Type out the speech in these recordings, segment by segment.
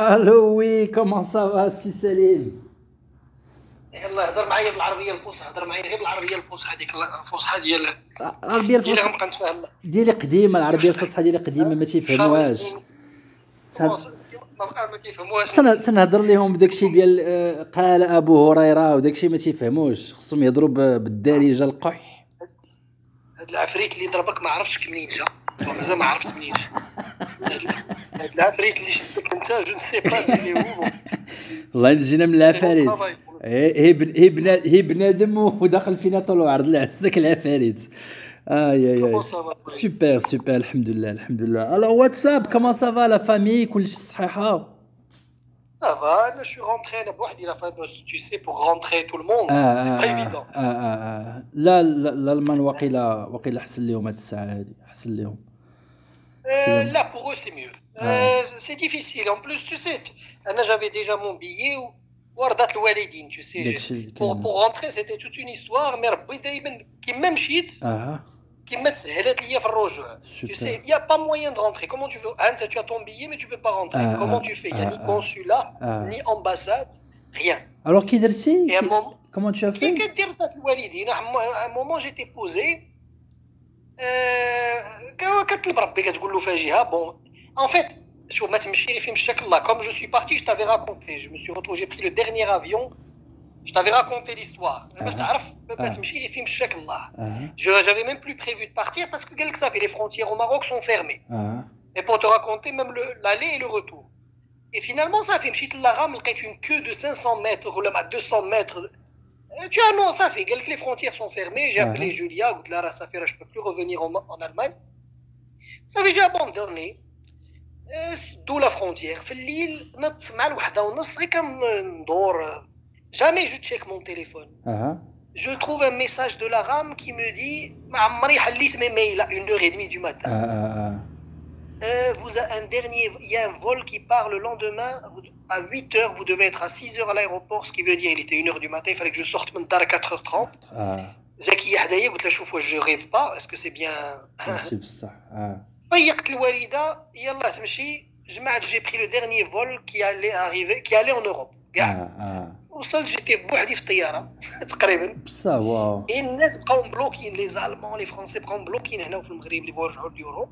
ألو وي كومون سافا سي سليم. يلا هضر معايا بالعربيه الفصحى هضر معايا غير بالعربيه الفصحى ديك الفصحى ديال العربية الفصحى غنبقى ديالي قديمة العربية الفصحى ديالي قديمة ما تيفهموهاش. ما كيفهموهاش تن- تنهضر لهم بداكشي ديال آه، قال أبو هريرة وداكشي ما تيفهموش. خصهم يهضروا بالدارجة القح. هاد العفريت اللي ضربك ما عرفتش منين جا. مازال ما عرفت منين هاد العفريت اللي شدك انت جو نسي با اللي هو والله جينا من العفاريت هي هي بن- هي بنا- هي بنادم وداخل فينا طول وعرض لا عزك العفاريت آي آي آي. سوبر سوبر الحمد لله الحمد لله ألو واتساب كومون سافا لا فامي كلشي صحيحة؟ صافا أنا شو رونتري أنا بوحدي لا فا tu sais pour rentrer tout le monde. آه c'est آه pas آه évident. آه آه آه. لا لا الألمان وقيلا وقيلا حسن لهم هاد الساعة هادي حسن لهم. Euh, là, pour eux, c'est mieux. Ouais. Euh, c'est difficile. En plus, tu sais, tu... j'avais déjà mon billet ou tu sais. Pour, pour rentrer, c'était toute une histoire, mais qui même shit, ah. qui me Tu sais, il n'y a pas moyen de rentrer. Comment tu veux Anne, tu as ton billet, mais tu ne peux pas rentrer. Ah, Comment ah, tu fais? Il n'y a ah, ni ah. consulat, ah. ni ambassade, rien. Alors, qui dit Comment tu as fait? À un moment, j'étais posé. كتطلب ربي كتقول له فاجئه بون ان فيت شوف ما تمشي غير فين مشاك الله كوم جو سوي بارتي جو تافي راكونتي جو مي سوي روتروفي جي بري لو ديرنيير افيون جو تافي راكونتي ليستوار باش آه. تعرف ما آه. تمشي غير فين مشاك الله اه Je j'avais même plus prévu de partir parce que quel que ça fait les frontières au Maroc sont fermées اه et pour te raconter même le- l'aller et le retour et finalement ça fait مشيت للغام لقيت une queue de 500 mètres ولا مع 200 mètres Euh, euh, tu as annonces, ça fait que les frontières sont fermées. J'ai ah, appelé ah. Julia, ou Clara Safira, je ne peux plus revenir en, Allemagne. Ça fait j'ai abandonné. Euh, d'où la frontière. Fait l'île, euh, jamais je check mon téléphone. Ah, je trouve un message de la rame qui me dit mes mails à 1h30 du matin. Euh, vous a un dernier, il y a un vol qui part le lendemain à 8h, vous devez être à 6h à l'aéroport, ce qui veut dire il était 1h du matin, il fallait que je sorte من الدار à 4h30. اه زكية حدايا قلت لها شوف واش جو ريف با اسكو سي بيان ماشي بصح اه فيقت الوالده يلا تمشي جمعت جي بري لو ديرني فول كي الي اريفي كي الي اون اوروب اه كاع اه وصلت جيتي بوحدي في الطياره تقريبا بصح واو اي الناس بقاو مبلوكين لي زالمون لي فرونسي بقاو مبلوكين هنا في المغرب اللي بغاو يرجعوا لليوروب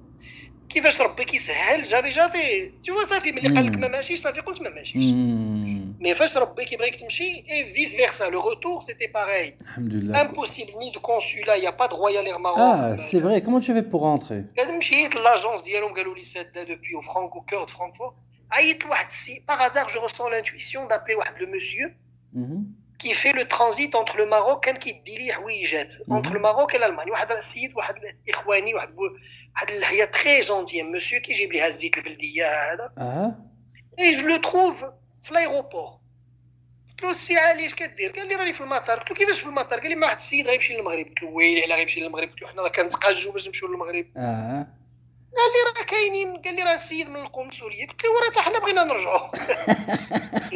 كيفاش ربي كيسهل جافي جافي تو صافي ملي قال لك مم. ما ماشيش صافي قلت ما ماشيش مم. مي فاش ربي كيبغيك تمشي اي فيس فيرسا لو روتور سيتي باreil الحمد لله impossible ni de consulat il y a pas de royal air Maroc اه سي فري كومون تو في بور رونتري كان مشيت لاجونس ديالهم قالوا لي ساده دوبوي او فرانكو كور دو فرانكفورت عيطت لواحد السي باغ هازار جو ريسون لانتويسيون دابلي واحد لو مسيو كي في لو ترانزيت اونتر لو ماروك كان كيدي لي حويجات اونتر لو ماروك والمانيا واحد السيد واحد الاخواني واحد واحد اللحيه تري جونتي مسيو كيجيب لي هزيت البلديه هذا آه اي جو لو تروف في الايروبور قلت له السي علي اش كدير قال لي راني في المطار قلت له كيفاش في المطار قال لي ما واحد السيد غيمشي للمغرب قلت له ويلي على غيمشي للمغرب قلت له حنا راه كنتقاجوا باش نمشيو للمغرب آه قال لي راه كاينين قال لي راه السيد من القنصلية. قلت له راه حنا بغينا نرجعوا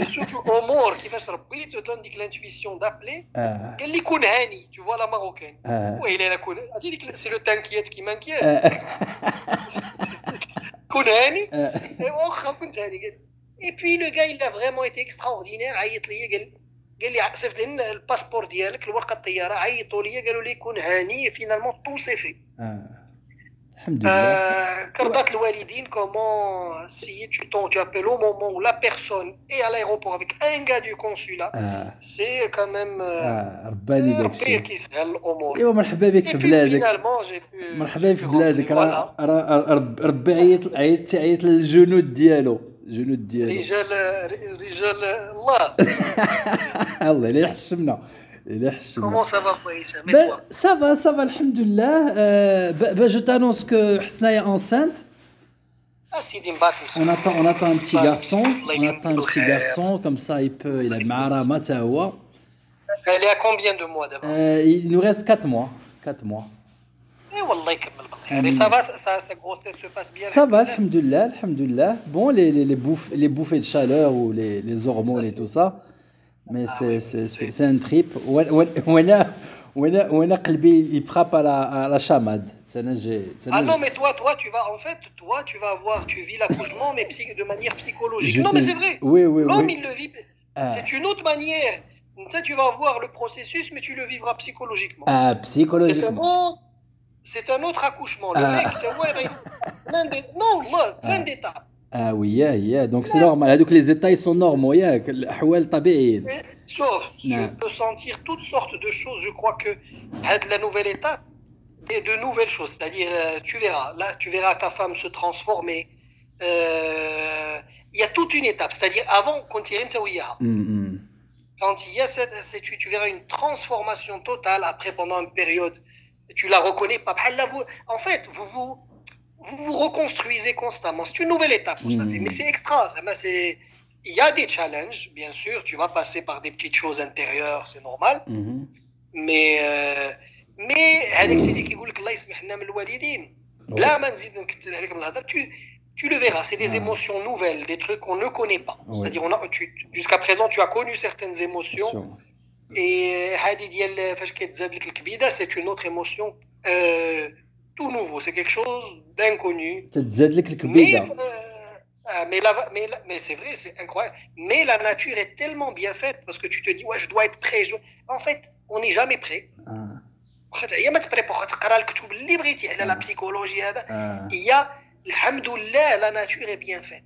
شوف الأمور كيفاش ربي تو دون ديك لانتويسيون دابلي آه. قال لي كون هاني تو فوا لا ماروكان آه. ويلي لا كون عرفتي ديك سي لو تانكيات كيما انكيات آه. كون هاني؟ آه. واخا كنت هاني قال اي بوي لو غاي لا فريمون ايتي اكستراوردينير عيط لي قال قال لي صيفط لنا الباسبور ديالك الورقة الطيارة عيطوا لي قالوا لي كون هاني فينالمون تو سي في آه. الحمد لله Euh, كرضات الوالدين comment si tu t'en- tu appelles au moment où la personne est à l'aéroport avec un gars du consulat اه c'est quand même euh, اه رباني ربي داكشي كيسهل الامور ايوا مرحبا بك Et في puis, بلادك finalement, j'ai pu- مرحبا j'ai في pu بلادك rentrer, راه voilà. راه رب- ربي عيط عيط عيط للجنود ديالو الجنود ديالو رجال رجال الله الله لا يحشمنا لا يحشمنا Comment ça va, bah, Ça va, ça va, alhamdoulilah. Euh, bah, je t'annonce que Hsna est enceinte. Ah, on attend, on attend un petit bah, garçon. On attend un petit garçon, comme ça il peut. Il a Marama Tawa. Elle est à combien de mois d'abord euh, Il nous reste 4 mois. 4 mois. Eh, et ça va, ça, sa grossesse se passe bien Ça va, alhamdoulilah, alhamdoulilah. Bon, les, les, les, bouff les bouffées de chaleur ou les, les hormones ça, et tout ça, mais ah c'est un trip. Il frappe à la, à la chamade. Ah non, mais toi, toi, tu vas, en fait, toi, tu vas avoir, tu vis l'accouchement, mais de manière psychologique. Non, mais c'est vrai. Oui, oui, L'homme, oui. il le vit. Ah. C'est une autre manière. Tu, tu vas voir le processus, mais tu le vivras psychologiquement. Ah, psychologiquement. C'est un, bon, un, autre accouchement. Le ah. mec, c'est ouais, plein ah. d'étapes. Non, plein d'étapes. Ah oui, yeah, yeah. donc c'est normal. Donc les états ils sont normaux, yeah. Sauf, tu peux sentir toutes sortes de choses. Je crois que la nouvelle étape, et de nouvelles choses. C'est-à-dire, euh, tu verras, là, tu verras ta femme se transformer. Euh, il y a toute une étape. C'est-à-dire, avant, quand il y a quand il y a cette, tu, tu verras une transformation totale. Après, pendant une période, tu la reconnais pas. En fait, vous vous, vous vous reconstruisez constamment. C'est une nouvelle étape, vous mmh. savez. Mais c'est extra. Il y a des challenges, bien sûr. Tu vas passer par des petites choses intérieures, c'est normal. Mmh. Mais, euh, mais, tu, tu le verras, c'est des émotions nouvelles, des trucs qu'on ne connaît pas. C'est-à-dire, jusqu'à présent, tu as connu certaines émotions. Et euh, c'est une autre émotion. Euh, tout nouveau, c'est quelque chose d'inconnu. Mais, euh, euh, mais, mais, mais c'est vrai, c'est incroyable. Mais la nature est tellement bien faite parce que tu te dis, ouais, je dois être prêt. En fait, on n'est jamais prêt. Ah. La psychologie, il y a, alhamdoulilah, la nature est bien faite.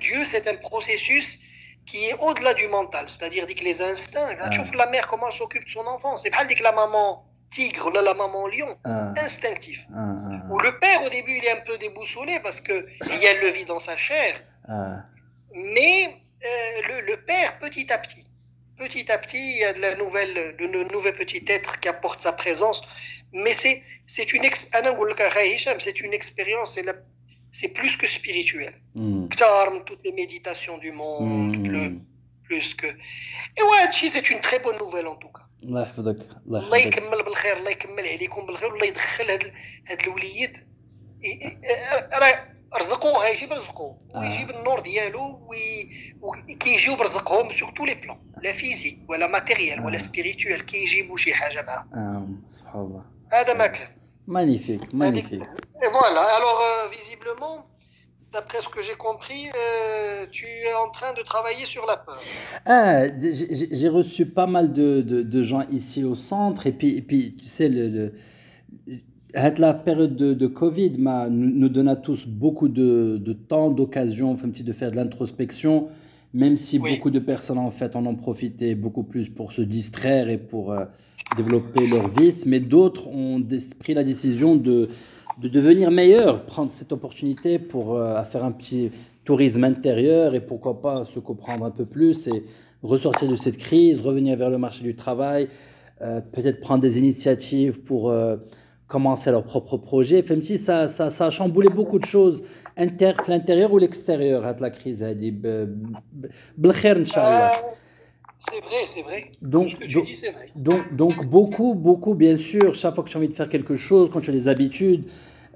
Dieu, c'est un processus qui est au-delà du mental, c'est-à-dire que les instincts. Tu vois la mère comment elle s'occupe de son enfant? C'est pas dit que la maman, tigre ou la maman lion instinctif ou le père au début il est un peu déboussolé parce que elle le vit dans sa chair mais euh, le, le père petit à petit petit à petit, il y a de la nouvelle, de nouvel petit être qui apporte sa présence. Mais c'est, c'est une, c'est une expérience, c'est plus que spirituel. Mm. Toutes les méditations du monde, mm. le, plus que. Et ouais, c'est une très bonne nouvelle en tout cas. الله يحفظك الله يكمل بالخير الله يكمل عليكم بالخير والله يدخل هاد هاد الوليد. راه رزقوه يجيب رزقه ويجيب النور ديالو وكيجيو برزقهم سور تو لي بلان لا فيزيك ولا ماتيريال ولا سبيريتوال كيجيبوا شي حاجة معاه. آه. سبحان الله. هذا ما كان مانيفيك مانيفيك فوالا الوغ فيزيبلومون D'après ce que j'ai compris, euh, tu es en train de travailler sur la peur. Ah, j'ai reçu pas mal de, de, de, gens ici au centre, et puis, et puis tu sais, le, le la période de, Covid nous, donne à tous beaucoup de, temps, d'occasion de faire de l'introspection, même si beaucoup de personnes en fait en ont profité beaucoup plus pour se distraire et pour euh, développer leur vice, mais d'autres ont pris la décision de, de devenir meilleurs, prendre cette opportunité pour euh, faire un petit tourisme intérieur et pourquoi pas se comprendre un peu plus et ressortir de cette crise, revenir vers le marché du travail, euh, peut-être prendre des initiatives pour commencer leur propre projet. Ça, ça, ça a chamboulé beaucoup de choses, l'intérieur ou l'extérieur, la crise. C'est vrai, c'est vrai. Donc, Donc, donc, beaucoup, beaucoup, bien sûr, chaque fois que tu as envie de faire quelque chose, quand tu as des habitudes,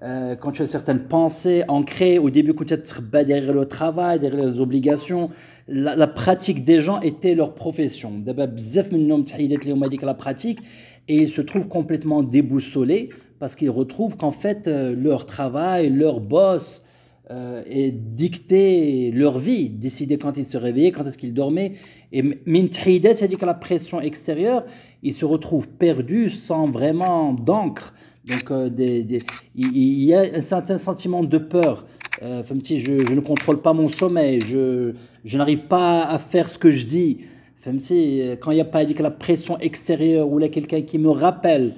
euh, quand tu as certaines pensées ancrées, au début, quand tu es derrière le travail, derrière les obligations, la, pratique des gens était leur profession. D'abord, la pratique, et ils se trouvent complètement déboussolés parce qu'ils retrouvent qu'en fait, euh, leur travail, leur boss euh, est dicté leur vie, décider quand ils se réveillaient, quand est-ce qu'ils dormaient. Et Mintahidet, c'est-à-dire que la pression extérieure, ils se retrouvent perdus sans vraiment d'encre. Donc, euh, il y a un certain sentiment de peur. Euh, je, ne contrôle pas mon sommeil, je, je n'arrive pas à faire ce que je dis. Quand il n'y a pas dit que la pression extérieure ou là quelqu'un qui me rappelle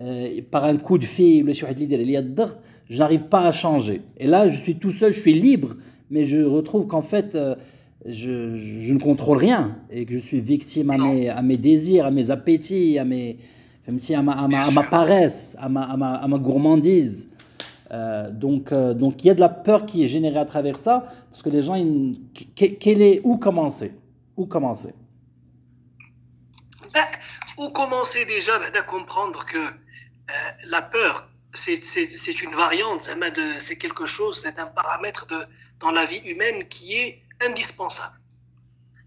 euh, par un coup de fil, je n'arrive pas à changer. Et là, je suis tout seul, je suis libre, mais je retrouve qu'en fait, euh, je, je, ne contrôle rien et que je suis victime à mes, à mes désirs, à mes appétits, à, mes, à, ma, à, ma, à ma paresse, à ma, à ma, à ma gourmandise. Euh, donc, donc il y a de la peur qui est générée à travers ça, parce que les gens, ils, quel est, où commencer? Où commencer? Ou commencer déjà? À comprendre que euh, la peur, c'est une variante, c'est quelque chose, c'est un paramètre de, dans la vie humaine qui est indispensable.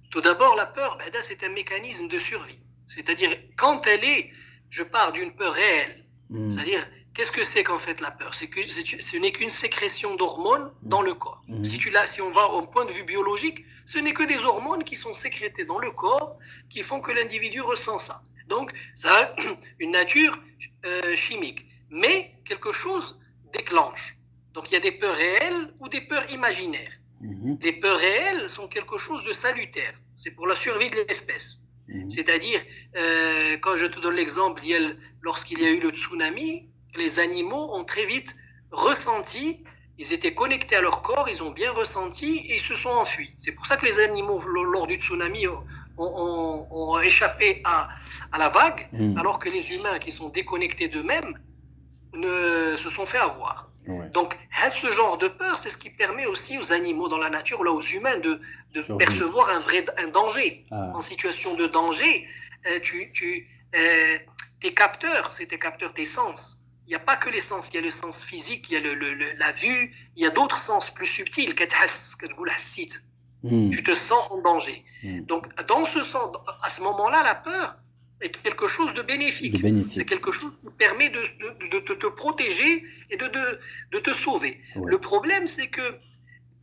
Tout d'abord, la peur, c'est un mécanisme de survie. C'est-à-dire, quand elle est, je pars d'une peur réelle, hmm. c'est-à-dire, Qu'est-ce que c'est qu'en fait la peur? C'est que ce n'est qu'une sécrétion d'hormones dans le corps. Mhm. Si, tu si on va au point de vue biologique, ce n'est que des hormones qui sont sécrétées dans le corps qui font que l'individu ressent ça. Donc, ça a une nature euh, chimique. Mais quelque chose déclenche. Donc, il y a des peurs réelles ou des peurs imaginaires. Mhm. Les peurs réelles sont quelque chose de salutaire. C'est pour la survie de l'espèce. Mhm. C'est-à-dire, euh, quand je te donne l'exemple, lorsqu'il y a eu le tsunami, les animaux ont très vite ressenti, ils étaient connectés à leur corps, ils ont bien ressenti et ils se sont enfuis. C'est pour ça que les animaux, lors du tsunami, ont, échappé à, la vague, hmm. alors que les humains qui sont déconnectés d'eux-mêmes ne se sont fait avoir. Donc, ce genre de peur, c'est ce qui permet aussi aux animaux dans la nature, là, aux humains, de, percevoir un vrai un danger. Ah. En situation de danger, euh, tu, tu, euh, tes capteurs, c'est tes capteurs, tes sens, il n'y a pas que les sens, il y a le sens physique, il y a le, la vue, il y a d'autres sens plus subtils. Hmm. Tu te sens en danger. Hmm. Donc, dans ce sens, à ce moment-là, la peur est quelque chose de bénéfique. C'est quelque chose qui permet de, de, te protéger et de, te sauver. Le problème, c'est que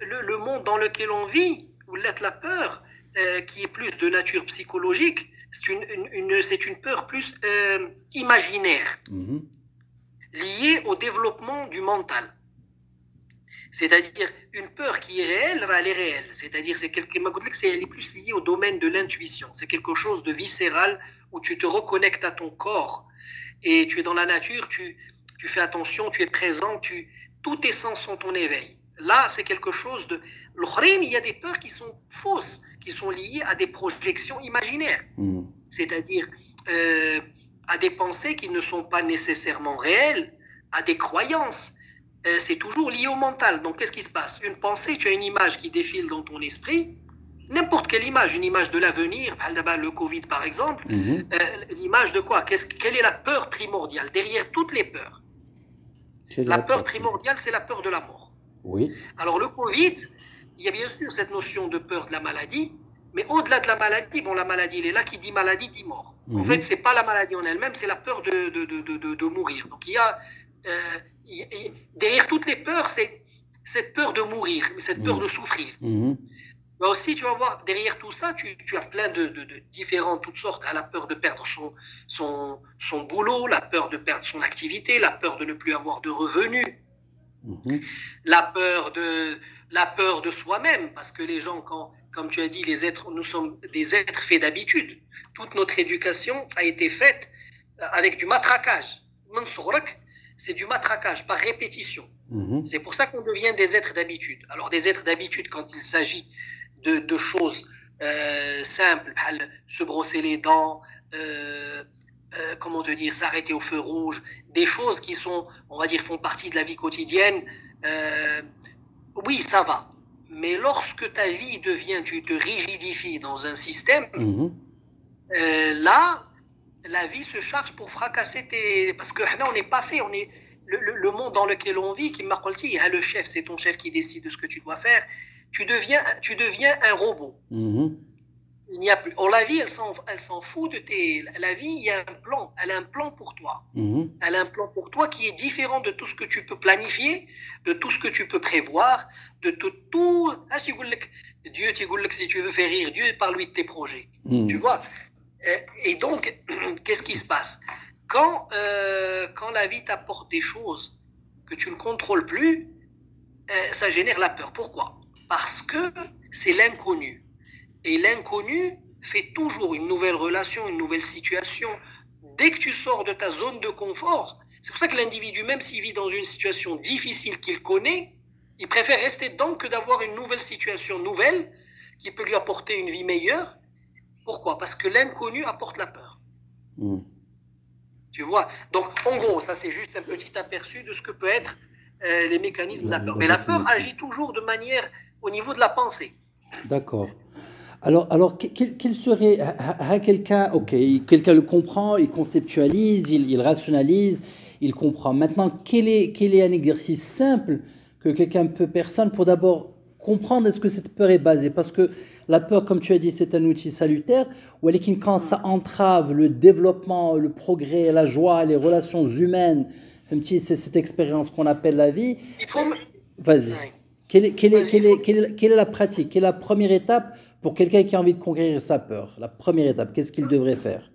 le, monde dans lequel on vit, où l'être la peur, euh, qui est plus de nature psychologique, c'est une, une, une, peur plus euh, imaginaire. Hmm liée au développement du mental. C'est-à-dire une peur qui est réelle, elle est réelle. C'est-à-dire c'est quelque c'est elle est plus liée au domaine de l'intuition. C'est quelque chose de viscéral où tu te reconnectes à ton corps et tu es dans la nature, tu, tu fais attention, tu es présent, tu, tous tes sens sont en éveil. Là, c'est quelque chose de. il y a des peurs qui sont fausses, qui sont liées à des projections imaginaires. Mm. C'est-à-dire, euh, à des pensées qui ne sont pas nécessairement réelles, à des croyances. Euh, c'est toujours lié au mental. Donc, qu'est-ce qui se passe? Une pensée, tu as une image qui défile dans ton esprit, n'importe quelle image, une image de l'avenir, le Covid par exemple, mhm. euh, l'image de quoi? Quelle est la peur primordiale? Derrière toutes les peurs La, peur primordiale, c'est la peur de la mort. Oui. Alors, le Covid, il y a bien sûr cette notion de peur de la maladie, mais au-delà de la maladie, bon, la maladie, elle est là, qui dit maladie dit mort. En mhm. fait, c'est pas la maladie en elle-même, c'est la peur de, de, de, de, mourir. Donc, il y a, euh, derrière toutes les peurs, c'est cette peur de mourir, cette peur mhm. de souffrir. Mais aussi, tu vas voir, derrière tout ça, tu, tu as plein de, différentes, toutes sortes. À la peur de perdre son, son, son boulot, la peur de perdre son activité, la peur de ne plus avoir de revenus, la peur de, la peur de soi-même, parce que les gens, quand, comme tu as dit, les êtres, nous sommes des êtres faits d'habitude. Toute notre éducation a été faite avec du matraquage. C'est du matraquage par répétition. Mhm. C'est pour ça qu'on devient des êtres d'habitude. Alors des êtres d'habitude quand il s'agit de, choses euh, simples, se brosser les dents, euh, comment te dire, s'arrêter au feu rouge, des choses qui sont, on va dire, font partie de la vie quotidienne. oui, ça va. Mais lorsque ta vie devient, tu te rigidifies dans un système, mhm. euh, là, la vie se charge pour fracasser tes. Parce que là, on n'est pas fait. On est le, monde dans lequel on vit, qui m'a dit, le chef, c'est ton chef qui décide de ce que tu dois faire. Tu deviens, tu deviens un robot. Mhm. Il n'y a plus. Oh, la vie, elle s'en, elle s'en fout de tes. La vie, il y a un plan. Elle a un plan pour toi. Mhm. Elle a un plan pour toi qui est différent de tout ce que tu peux planifier, de tout ce que tu peux prévoir, de tout. tout... Ah, Dieu, si tu veux faire rire Dieu, parle-lui de tes projets. Mhm. Tu vois Et donc, qu'est-ce qui se passe? Quand, euh, quand la vie t'apporte des choses que tu ne contrôles plus, euh, ça génère la peur. Pourquoi? Parce que c'est l'inconnu et l'inconnu fait toujours une nouvelle relation, une nouvelle situation. Dès que tu sors de ta zone de confort, c'est pour ça que l'individu, même s'il vit dans une situation difficile qu'il connaît, il préfère rester dedans que d'avoir une nouvelle situation nouvelle qui peut lui apporter une vie meilleure. Pourquoi? Parce que l'inconnu apporte la peur. Hmm. Tu vois? Donc, en gros, ça c'est juste un petit aperçu de ce que peut être euh, les mécanismes de la peur. Mais la peur agit toujours de manière au niveau de la pensée. D'accord. Alors, alors quel, serait quelqu'un, ok, quelqu'un le comprend, il conceptualise, il, rationalise, il comprend. Maintenant, quel est, quel est un exercice simple que quelqu'un peut, personne, pour d'abord comprendre est-ce que cette peur est basée Parce que la peur, comme tu as dit, c'est un outil salutaire, ou quand ça entrave le développement, le progrès, la joie, les relations humaines, c'est cette expérience qu'on appelle la vie. Vas-y. Quelle est, quelle, est, quelle, est, quelle, est, la pratique? Quelle est la première étape pour quelqu'un qui a envie de conquérir sa peur? La première étape, qu'est-ce qu'il devrait faire?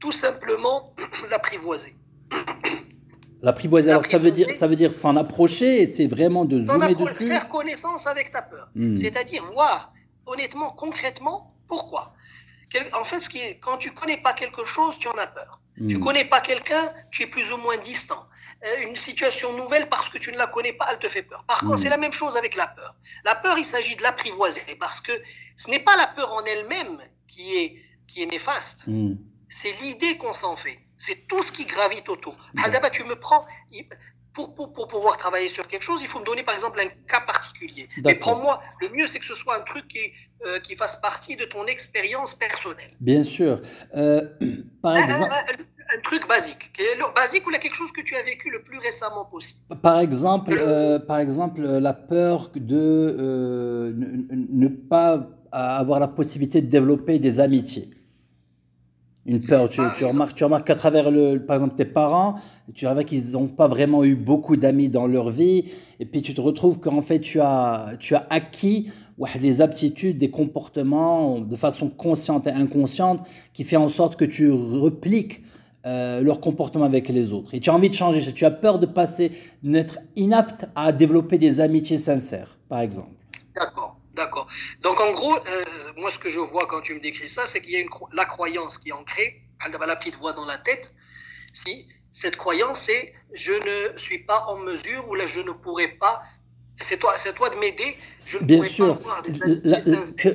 Tout simplement l'apprivoiser. L'apprivoiser, alors ça veut dire, ça veut dire s'en approcher, c'est vraiment de zoomer dessus. Faire connaissance avec ta peur, hmm. c'est-à-dire voir honnêtement, concrètement, pourquoi? En fait, ce qui est, quand tu connais pas quelque chose, tu en as peur. Tu Tu hmm. connais pas quelqu'un, tu es plus ou moins distant. Euh, une situation nouvelle, parce que tu ne la connais pas, elle te fait peur. Par contre, hmm. c'est la même chose avec la peur. La peur, il s'agit de l'apprivoiser, parce que ce n'est pas la peur en elle-même qui est, qui est néfaste. C'est l'idée qu'on s'en fait. C'est tout ce qui gravite autour. D'abord, tu me prends, pour, pour, pour, pouvoir travailler sur quelque chose, il faut me donner par exemple un cas particulier. Mais prends-moi, le mieux c'est que ce soit un truc qui, euh, qui fasse partie de ton expérience personnelle. Bien sûr. Euh, par exemple. Un, truc basique. Basique ou là, quelque chose que tu as vécu le plus récemment possible. Par exemple, euh, par exemple la peur de ne, ne pas avoir la possibilité de développer des amitiés. Une peur. Tu, ah, tu remarques, tu remarques qu'à travers, le, par exemple, tes parents, tu vois qu'ils n'ont pas vraiment eu beaucoup d'amis dans leur vie. Et puis tu te retrouves qu'en fait, tu as, tu as acquis des aptitudes, des comportements de façon consciente et inconsciente qui fait en sorte que tu repliques euh, leur comportement avec les autres. Et tu as envie de changer. Tu as peur de passer, d'être inapte à développer des amitiés sincères, par exemple. D'accord. D'accord. Donc en gros, euh, moi ce que je vois quand tu me décris ça, c'est qu'il y a une la croyance qui est ancrée, la petite voix dans la tête. Si cette croyance c'est je ne suis pas en mesure ou là je ne pourrai pas. C'est toi, c'est toi de m'aider. Bien sûr.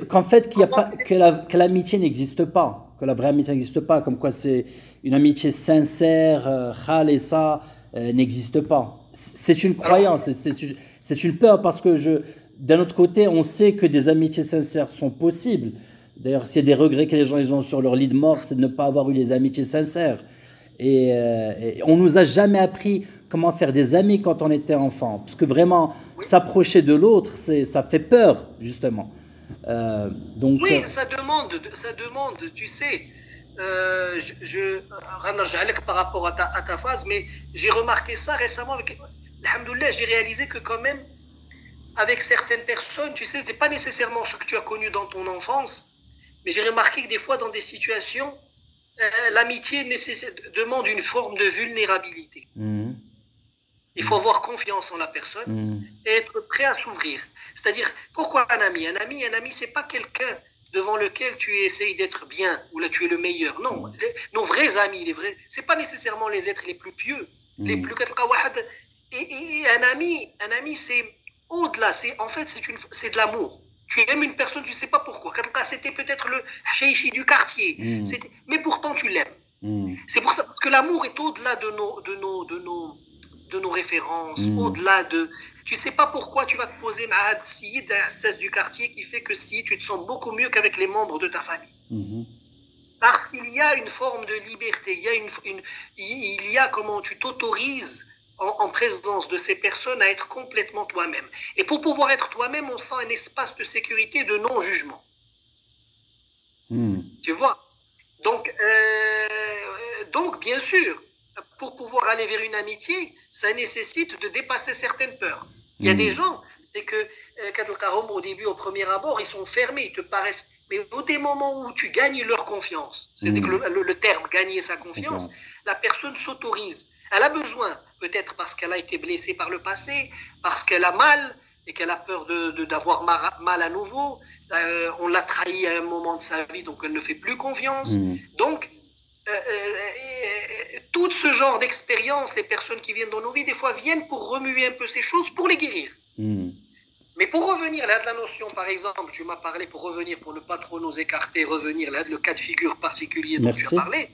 Qu'en fait qu'il y a pas que l'amitié n'existe pas, que la vraie amitié n'existe pas, comme quoi c'est une amitié sincère, euh, khal et ça euh, n'existe pas. C'est une croyance, c'est une peur parce que je d'un autre côté, on sait que des amitiés sincères sont possibles. D'ailleurs, s'il y a des regrets que les gens ils ont sur leur lit de mort, c'est de ne pas avoir eu les amitiés sincères. Et, euh, on nous a jamais appris comment faire des amis quand on était enfant. Parce que vraiment, s'approcher de l'autre, ça fait peur, justement. Euh, donc, oui, euh, ça demande, ça demande, tu sais, euh, je, je par rapport à ta, à ta phase, mais j'ai remarqué ça récemment avec. Alhamdoulilah, j'ai réalisé que quand même, avec certaines personnes, tu sais, ce n'est pas nécessairement ce que tu as connu dans ton enfance, mais j'ai remarqué que des fois, dans des situations, euh, l'amitié demande une forme de vulnérabilité. Mhm. Il faut avoir confiance en la personne mhm. et être prêt à s'ouvrir. C'est-à-dire, pourquoi un ami? Un ami, un ami, c'est pas quelqu'un devant lequel tu essayes d'être bien ou là tu es le meilleur. Non, nos vrais amis, les vrais, c'est pas nécessairement les êtres les plus pieux, les mhm. plus et, et, un ami, un ami, c'est au-delà, c'est en fait c'est de l'amour. Tu aimes une personne, tu ne sais pas pourquoi. C'était peut-être le chéichi du quartier, mm. mais pourtant tu l'aimes. Mm. C'est pour ça que l'amour est au-delà de nos, de nos, de nos, de nos références, mm. au-delà de. Tu sais pas pourquoi tu vas te poser Mahad Si d'un cesse du quartier qui fait que si tu te sens beaucoup mieux qu'avec les membres de ta famille. Mm-hmm. Parce qu'il y a une forme de liberté, il y a une, une il y a comment tu t'autorises en, présence de ces personnes à être complètement toi-même. Et pour pouvoir être toi-même, on sent un espace de sécurité, de non-jugement. Hmm. Tu vois? Donc, euh, donc, bien sûr, pour pouvoir aller vers une amitié, ça nécessite de dépasser certaines peurs. Il y a hmm. des gens, c'est que euh, au début, au premier abord, ils sont fermés, ils te paraissent. Mais au des moments où tu gagnes leur confiance, c'est hmm. le, le, terme gagner sa confiance, la personne s'autorise. Elle a besoin peut-être parce qu'elle a été blessée par le passé, parce qu'elle a mal et qu'elle a peur d'avoir de, mal à nouveau. Euh, on l'a trahi à un moment de sa vie, donc elle ne fait plus confiance. Mm. Donc, euh, euh, tout ce genre d'expérience, les personnes qui viennent dans nos vies, des fois viennent pour remuer un peu ces choses, pour les guérir. Mm. Mais pour revenir là de la notion, par exemple, tu m'as parlé pour revenir, pour ne pas trop nous écarter, revenir là de le cas de figure particulier dont tu as parlé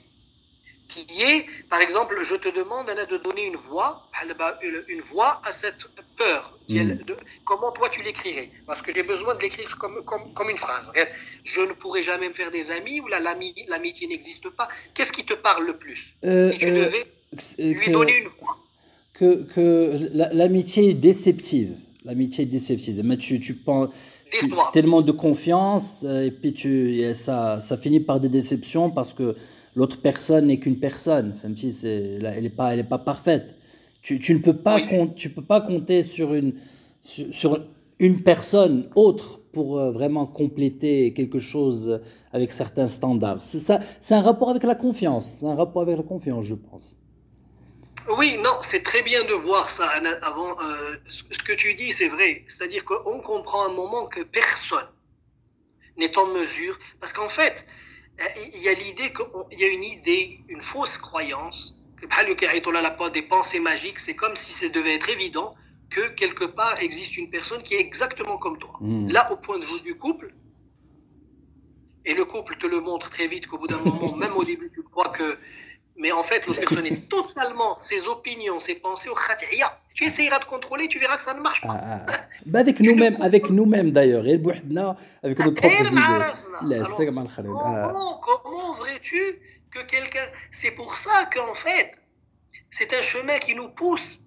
qui est, par exemple, je te demande de donner une voix, une voix à cette peur. Hmm. comment toi tu l'écrirais? Parce que j'ai besoin de l'écrire comme, comme, une phrase. Je ne pourrai jamais me faire des amis ou l'amitié n'existe pas. Qu'est-ce qui te parle le plus? Euh, Si tu euh, devais lui donner une voix. Que, que l'amitié est déceptive. L'amitié est déceptive. Mais tu, tu penses tellement de confiance euh, et puis tu, ça, ça finit par des déceptions parce que l'autre personne n'est qu'une personne, même si elle n'est pas, elle est pas parfaite. Tu, tu ne peux pas, tu peux pas compter sur une, sur, une personne autre pour euh, vraiment compléter quelque chose avec certains standards. C'est ça, c'est un rapport avec la confiance. C'est un rapport avec la confiance, je pense. Oui, non, c'est très bien de voir ça avant. Euh, ce que tu dis, c'est vrai. C'est-à-dire qu'on comprend un moment que personne n'est en mesure, parce qu'en fait, il y a l'idée qu'il y a une idée, une fausse croyance, que des pensées magiques, c'est comme si ça devait être évident que quelque part existe une personne qui est exactement comme toi. Hmm. Là, au point de vue du couple, et le couple te le montre très vite qu'au bout d'un moment, même au début, tu crois que mais en fait, l'autre personne est totalement ses opinions, ses pensées au khatiya. Tu essayeras de contrôler, tu verras que ça ne marche pas. Ah, ah. Bah avec nous-mêmes, avec nous-mêmes d'ailleurs. avec notre propre idée. Comment, comment vrai-tu que quelqu'un. C'est pour ça qu'en fait, c'est un chemin qui nous pousse.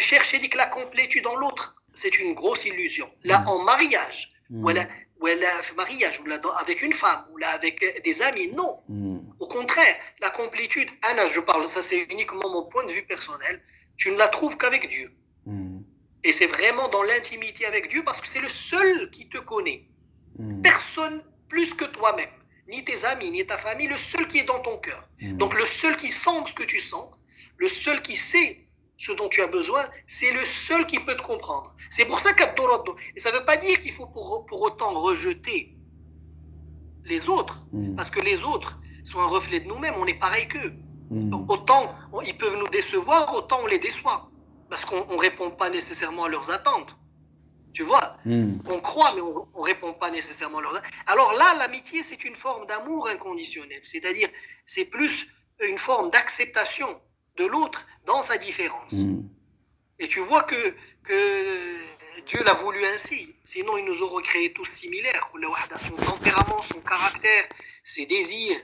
Chercher la complétude dans l'autre, c'est une grosse illusion. Là, mm. en mariage, mm. voilà ou elle a fait mariage, ou là, avec une femme, ou là, avec des amis. Non. Hmm. Au contraire, la complétude, Anna, je parle, ça c'est uniquement mon point de vue personnel, tu ne la trouves qu'avec Dieu. Hmm. Et c'est vraiment dans l'intimité avec Dieu parce que c'est le seul qui te connaît. Hmm. Personne plus que toi-même, ni tes amis, ni ta famille, le seul qui est dans ton cœur. Donc le seul qui sent ce que tu sens, le seul qui sait ce dont tu as besoin, c'est le seul qui peut te comprendre. C'est pour ça qu'Abdorado. Et ça ne veut pas dire qu'il faut pour, pour, autant rejeter les autres, mm. parce que les autres sont un reflet de nous-mêmes, on est pareil qu'eux. Mm. Autant ils peuvent nous décevoir, autant on les déçoit, parce qu'on ne répond pas nécessairement à leurs attentes. Tu vois mm. On croit, mais on ne répond pas nécessairement à leurs attentes. Alors là, l'amitié, c'est une forme d'amour inconditionnel, c'est-à-dire c'est plus une forme d'acceptation de l'autre dans sa différence. Mm. Et tu vois que, que Dieu l'a voulu ainsi. Sinon, il nous aurait créés tous similaires. Son tempérament, son caractère, ses désirs.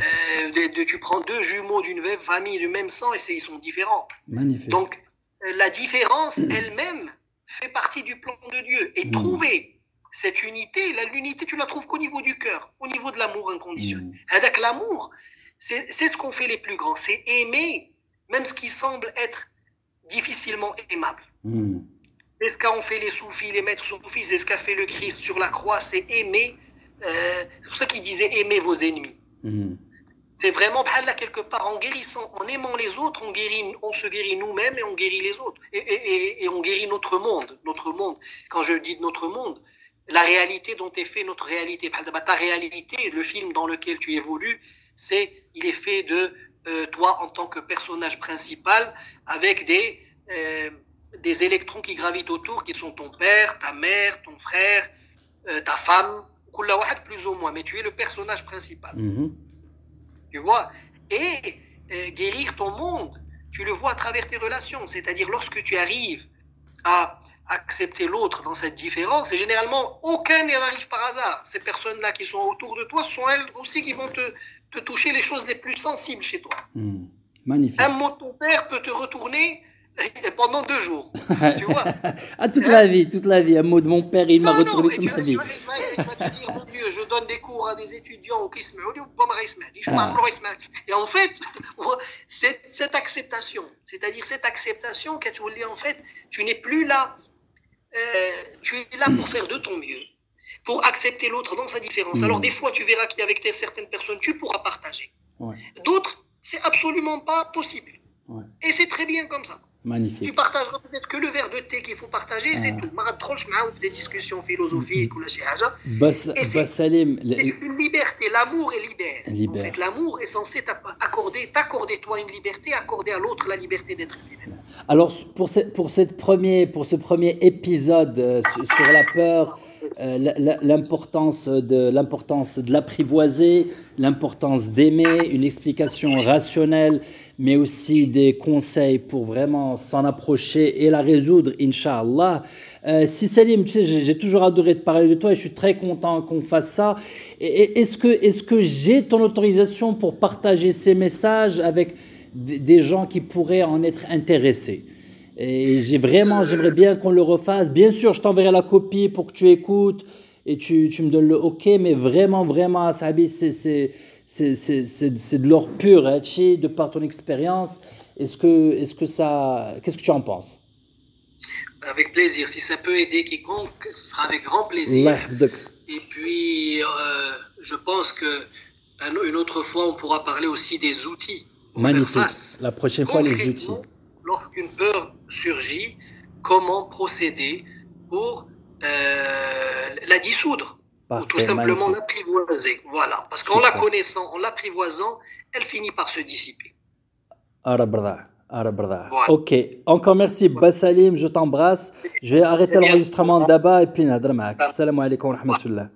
Euh, tu prends deux jumeaux d'une même famille, du même sang, et ils sont différents. Magnifique. Donc, euh, la différence elle-même fait partie du plan de Dieu. Et mm. trouver cette unité, l'unité, tu la trouves qu'au niveau du cœur, au niveau de l'amour inconditionnel. Mm. Avec l'amour, c'est ce qu'on fait les plus grands, c'est aimer même ce qui semble être difficilement aimable. Hmm. C'est ce qu'ont fait les soufis, les maîtres soufis, c'est ce qu'a fait le Christ sur la croix, c'est aimer. Euh, c'est pour ça qu'il disait aimer vos ennemis. Hmm. C'est vraiment, là, quelque part, en guérissant, en aimant les autres, on, guérit, on se guérit nous-mêmes et on guérit les autres. Et, et, on guérit notre monde. Notre monde. Quand je dis notre monde, la réalité dont est fait notre réalité. Ta réalité, le film dans lequel tu évolues, c'est, il est fait de toi en tant que personnage principal avec des, euh, des électrons qui gravitent autour, qui sont ton père, ta mère, ton frère, euh, ta femme, plus ou moins, mais tu es le personnage principal. Mhm. Tu vois? Et guérir ton monde, tu le vois à travers tes relations, c'est-à-dire lorsque tu arrives à accepter l'autre dans cette différence, et généralement, aucun n'arrive par hasard. Ces personnes-là qui sont autour de toi sont elles aussi qui vont te, te toucher les choses les plus sensibles chez toi. Hmm. Magnifique. Un mot de ton père peut te retourner pendant deux jours. tu vois Ah, toute la vie, toute la vie. Un mot de mon père, il m'a retourné toute ma vie. Tu vas, te dire, mon Dieu, je donne des cours à des étudiants au Kisme, et en fait, cette, cette acceptation, c'est-à-dire cette acceptation, que tu en fait, tu n'es plus là. Euh, tu es là pour faire de ton mieux pour accepter l'autre dans sa différence. Alors, des fois, tu verras qu'avec certaines personnes, tu pourras partager. D'autres, c'est absolument pas possible. Et c'est très bien comme ça. Magnifique. Tu partageras peut-être que le verre de thé qu'il faut partager, c'est tout. des discussions philosophiques ou la c'est une liberté. L'amour est libère. En fait, l'amour est censé t'accorder, t'accorder toi une liberté, accorder à l'autre la liberté d'être libre. Alors, pour, ce, pour, cette premier, pour ce premier épisode euh, sur la peur, l'importance de l'importance de l'apprivoiser, l'importance d'aimer, une explication rationnelle, mais aussi des conseils pour vraiment s'en approcher et la résoudre, inshallah. Euh, si Salim, tu sais, j'ai toujours adoré te parler de toi et je suis très content qu'on fasse ça. Est-ce que, est que j'ai ton autorisation pour partager ces messages avec des gens qui pourraient en être intéressés? Et j'ai vraiment, j'aimerais bien qu'on le refasse. Bien sûr, je t'enverrai la copie pour que tu écoutes et tu, tu me donnes le OK, mais vraiment, vraiment, Sabi, c'est de l'or pur, hein, de par ton expérience. Est-ce que, est que ça. Qu'est-ce que tu en penses? Avec plaisir. Si ça peut aider quiconque, ce sera avec grand plaisir. Et puis, euh, je pense que une autre fois, on pourra parler aussi des outils. Magnifique. La prochaine fois, les outils. Lorsqu'une peur surgit, comment procéder pour euh, la dissoudre ou tout simplement l'apprivoiser. Voilà. Parce qu'en la connaissant, en l'apprivoisant, elle finit par se dissiper. Voilà. Ok, encore merci Bassalim, je t'embrasse. Je vais arrêter l'enregistrement d'Aba et puis Nadra Salam alaikum wa rahmatullah.